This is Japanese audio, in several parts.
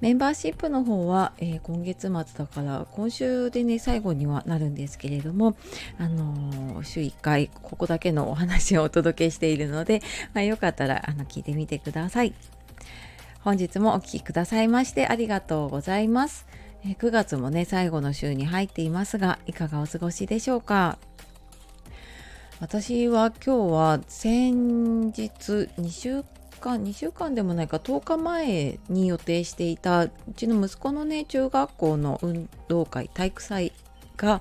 メンバーシップの方は、えー今月末だから今週でね最後にはなるんですけれども、あのー週1回ここだけのお話をお届けしているので、まあ、よかったらあの聞いてみてください。本日もお聞きくださいましてありがとうございます。えー9月もね最後の週に入っていますがいかがお過ごしでしょうか？私は今日は先日2週間2週間でもないか10日前に予定していたうちの息子のね中学校の運動会体育祭が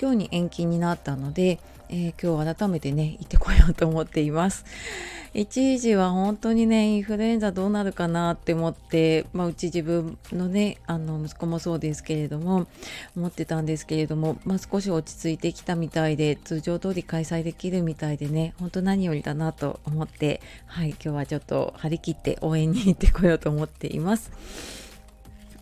今日に延期になったので、えー今日改めてね行ってこようと思っています。一時は本当にねインフルエンザどうなるかなって思って、まあ、うち自分のねあの息子もそうですけれども思ってたんですけれども、まあ、少し落ち着いてきたみたいで通常通り開催できるみたいでね本当何よりだなと思ってはい今日はちょっと張り切って応援に行ってこようと思っています。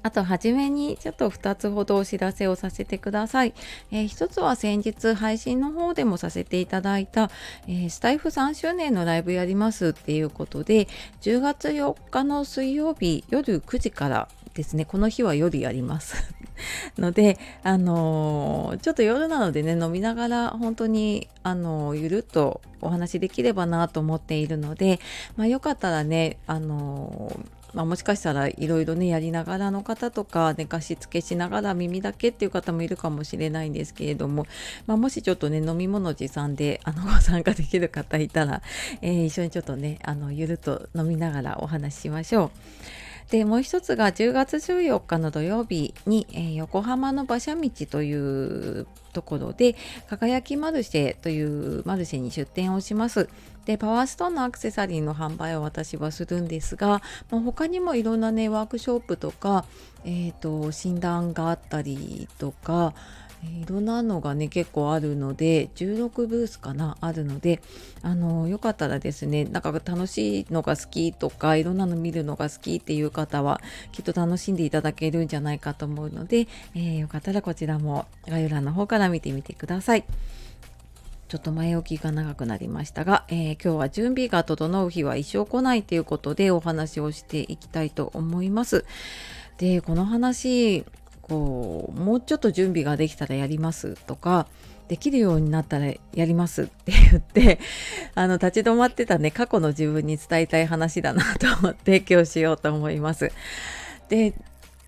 あと、はじめにちょっと2つほどお知らせをさせてください。えー一つは先日配信の方でもさせていただいた、えースタイフ3周年のライブやりますっていうことで、10月4日の水曜日夜9時からですね、この日は夜やります。ので、あのーちょっと夜なのでね、飲みながら本当に、あのーゆるっとお話できればなと思っているので、まあ、よかったらね、あのーまあ、もしかしたらいろいろねやりながらの方とか寝かしつけしながら耳だけっていう方もいるかもしれないんですけれども、まあ、もしちょっとね飲み物持参であのご参加できる方いたら、えー一緒にちょっとねあのゆるっと飲みながらお話ししましょう。でもう一つが10月14日の土曜日に、えー横浜の馬車道というところで輝きマルシェというマルシェに出店をします。でパワーストーンのアクセサリーの販売を私はするんですが、まあ、他にもいろんなねワークショップとか、えー、と診断があったりとかいろんなのがね結構あるので16ブースかなあるのであのよかったらですねなんか楽しいのが好きとかいろんなの見るのが好きっていう方はきっと楽しんでいただけるんじゃないかと思うので、えーよかったらこちらも概要欄の方から見てみてください。ちょっと前置きが長くなりましたが、えー今日は準備が整う日は一生来ないということでお話をしていきたいと思います。で、この話、こう、もうちょっと準備ができたらやりますとか、できるようになったらやりますって言って、あの、立ち止まってたね、過去の自分に伝えたい話だなと思って 今日しようと思います。で、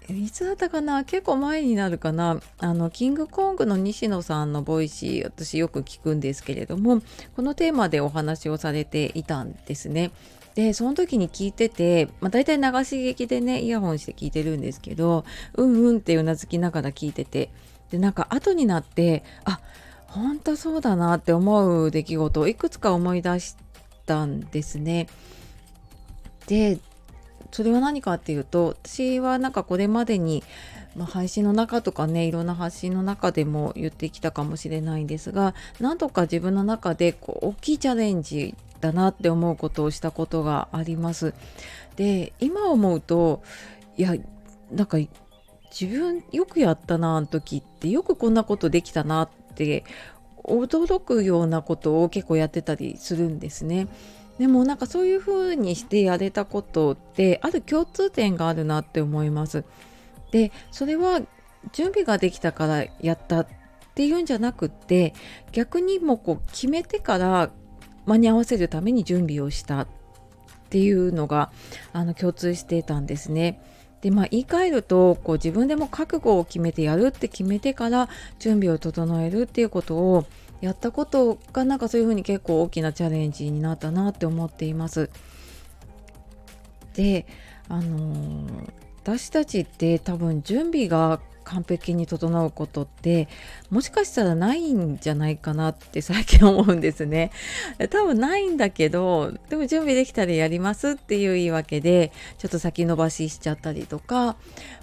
いつだったかな？結構前になるかな？あのキングコングの西野さんのボイシー私よく聞くんですけれどもこのテーマでお話をされていたんですね。でその時に聞いてて、まあ、大体流し聞きでねイヤホンして聞いてるんですけどうんうんってうなずきながら聞いててでなんか後になってあ本当そうだなって思う出来事をいくつか思い出したんですね。でそれは何かっていうと私はなんかこれまでに、まあ、配信の中とかねいろんな発信の中でも言ってきたかもしれないんですがなんとか自分の中でこう大きいチャレンジだなって思うことをしたことがあります。で今思うといやなんか自分よくやったなあの時ってよくこんなことできたなって驚くようなことを結構やってたりするんですね。でもなんかそういう風にしてやれたことってある共通点があるなって思います。でそれは準備ができたからやったっていうんじゃなくって逆にもうこう決めてから間に合わせるために準備をしたっていうのがあの共通してたんですね。でまあ言い換えるとこう自分でも覚悟を決めてやるって決めてから準備を整えるっていうことをやったことがなんかそういうふうに結構大きなチャレンジになったなって思っています。であのー私たちって多分準備が完璧に整うことってもしかしたらないんじゃないかなって最近思うんですね。多分ないんだけどでも準備できたらやりますっていう言い訳でちょっと先延ばししちゃったりとか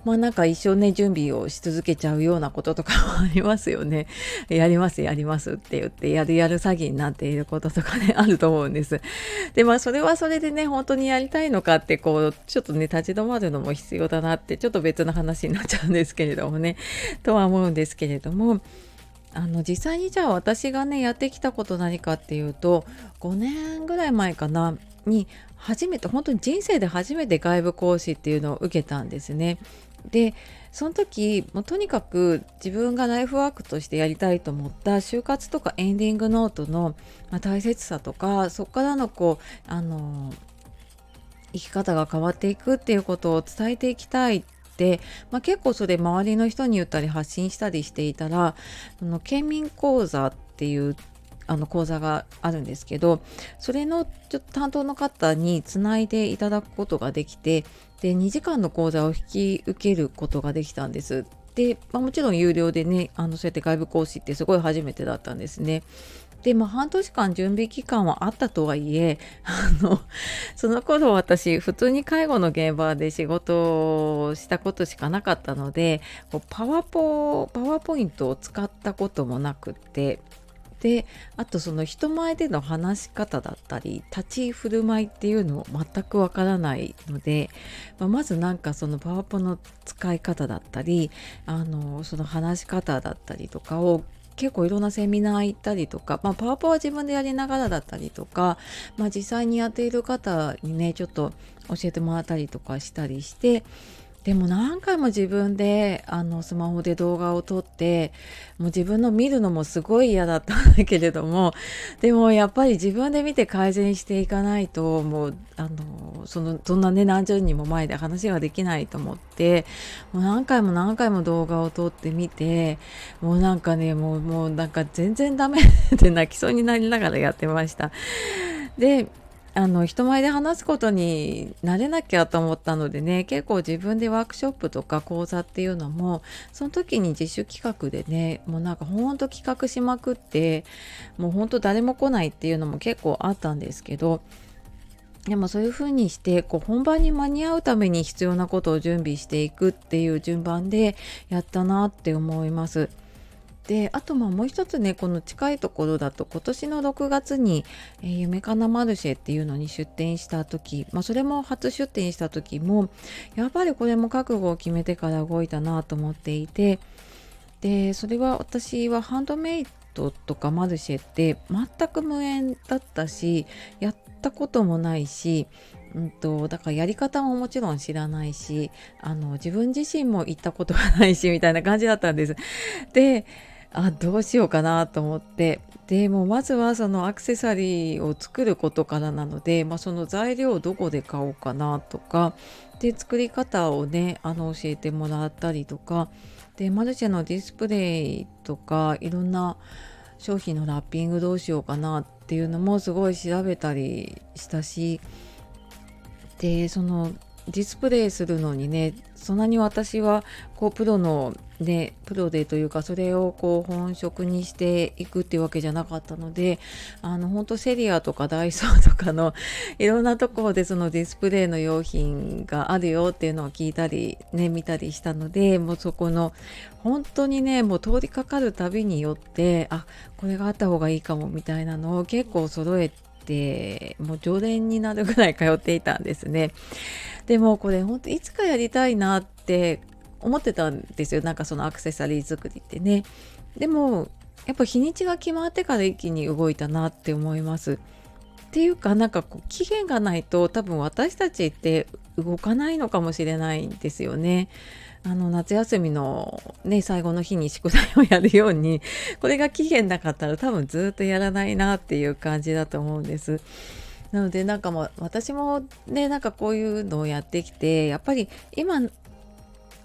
まあなんか一生ね準備をし続けちゃうようなこととかもありますよね。やりますやりますって言ってやるやる詐欺になっていることとかねあると思うんです。でまあそれはそれでね本当にやりたいのかってこうちょっとね立ち止まるのも必要だなってちょっと別の話になっちゃうんですけれどももねとは思うんですけれどもあの実際にじゃあ私がねやってきたこと何かっていうと5年ぐらい前かなに初めて本当に人生で初めて外部講師っていうのを受けたんですね。でその時もとにかく自分がライフワークとしてやりたいと思った就活とかエンディングノートの、ま、大切さとかそこからのこうあの生き方が変わっていくっていうことを伝えていきたいっ、まあ、結構それ周りの人に言ったり発信したりしていたらその県民講座っていうあの講座があるんですけどそれのちょっと担当の方につないでいただくことができてで2時間の講座を引き受けることができたんです。で、まあ、もちろん有料でねあのそうやって外部講師ってすごい初めてだったんですね。でまあ半年間準備期間はあったとはいえ あのその頃私普通に介護の現場で仕事をしたことしかなかったのでパワポパワーポイントを使ったこともなくってであとその人前での話し方だったり立ち振る舞いっていうのを全くわからないので、まあ、まずなんかそのパワポの使い方だったりあのその話し方だったりとかを結構いろんなセミナー行ったりとか、まあ、パワポは自分でやりながらだったりとか、まあ、実際にやっている方にねちょっと教えてもらったりとかしたりしてでも何回も自分であのスマホで動画を撮ってもう自分の見るのもすごい嫌だったんだけれどもでもやっぱり自分で見て改善していかないともうあのそのそんなね何十人も前で話ができないと思ってもう何回も何回も動画を撮ってみてもうなんかねもうもうなんか全然ダメで泣きそうになりながらやってました。であの人前で話すことになれなきゃと思ったのでね結構自分でワークショップとか講座っていうのもその時に自主企画でねもうなんかほんと企画しまくってもうほんと誰も来ないっていうのも結構あったんですけどでもそういうふうにしてこう本番に間に合うために必要なことを準備していくっていう順番でやったなって思います。であとまあもう一つねこの近いところだと今年の6月に、えー、夢かなマルシェっていうのに出店した時、まあ、それも初出店した時もやっぱりこれも覚悟を決めてから動いたなと思っていてでそれは私はハンドメイドとかマルシェって全く無縁だったしやったこともないしうんと、だからやり方ももちろん知らないしあの自分自身も行ったことがないしみたいな感じだったんです。であどうしようかなと思って。でもまずはそのアクセサリーを作ることからなので、まあ、その材料をどこで買おうかなとか。で作り方をねあの教えてもらったりとか。でマルシェのディスプレイとかいろんな商品のラッピングどうしようかなっていうのもすごい調べたりしたし。でそのディスプレイするのにねそんなに私はこうプロのねプロでというかそれをこう本職にしていくっていうわけじゃなかったのであの本当セリアとかダイソーとかのいろんなところでそのディスプレイの用品があるよっていうのを聞いたりね見たりしたのでもうそこの本当にねもう通りかかるたびによってあこれがあった方がいいかもみたいなのを結構揃えてもう常連になるぐらい通っていたんですね。でもこれ本当いつかやりたいなって思ってたんですよなんかそのアクセサリー作りってね。でもやっぱ日にちが決まってから一気に動いたなって思います。っていうかなんかこう期限がないと多分私たちって動かないのかもしれないんですよね。あの夏休みのね最後の日に宿題をやるように これが期限なかったら多分ずっとやらないなっていう感じだと思うんです。なのでなんかもう私もねなんかこういうのをやってきてやっぱり今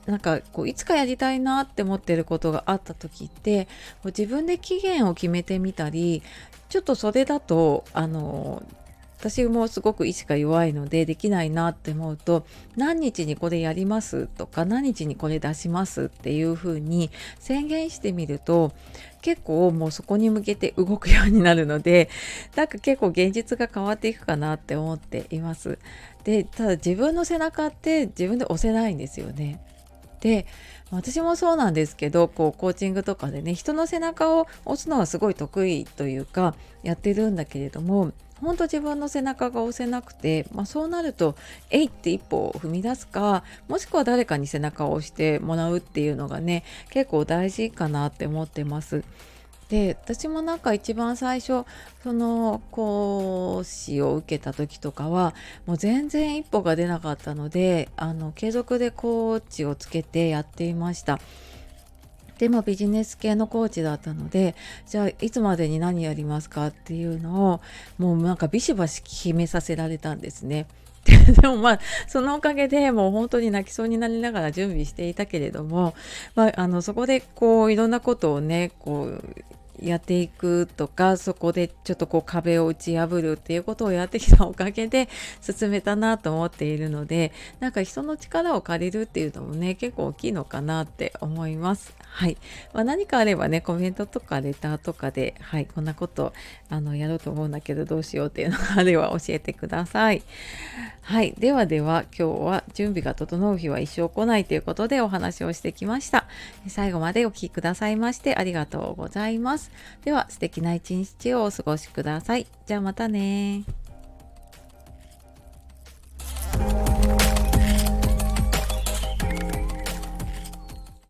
なんかこういつかやりたいなって思ってることがあった時ってこう自分で期限を決めてみたりちょっとそれだとあの私もすごく意志が弱いのでできないなって思うと何日にこれやります？とか何日にこれ出しますっていう風に宣言してみると結構もうそこに向けて動くようになるのでなんか結構現実が変わっていくかなって思っています。でただ自分の背中って自分で押せないんですよね。で私もそうなんですけどこうコーチングとかでね人の背中を押すのはすごい得意というかやってるんだけれども本当自分の背中が押せなくて、まあ、そうなるとえいって一歩を踏み出すかもしくは誰かに背中を押してもらうっていうのがね結構大事かなって思ってます。で私もなんか一番最初その講師を受けた時とかはもう全然一歩が出なかったのであの継続でコーチをつけてやっていました。でもビジネス系のコーチだったのでじゃあいつまでに何やりますかっていうのをもうなんかビシバシ決めさせられたんですね。でもまあそのおかげでもう本当に泣きそうになりながら準備していたけれども、まあ、あのそこでこういろんなことをねこうやっていくとかそこでちょっとこう壁を打ち破るっていうことをやってきたおかげで 進めたなと思っているのでなんか人の力を借りるっていうのもね結構大きいのかなって思います。はい、まあ、何かあればねコメントとかレターとかで、はい、こんなことあのやろうと思うんだけどどうしようっていうのがあれば教えてください。はい、ではでは今日は準備が整う日は一生来ないということでお話をしてきました。最後までお聴きくださいましてありがとうございます。では素敵な一日をお過ごしください。じゃあまたね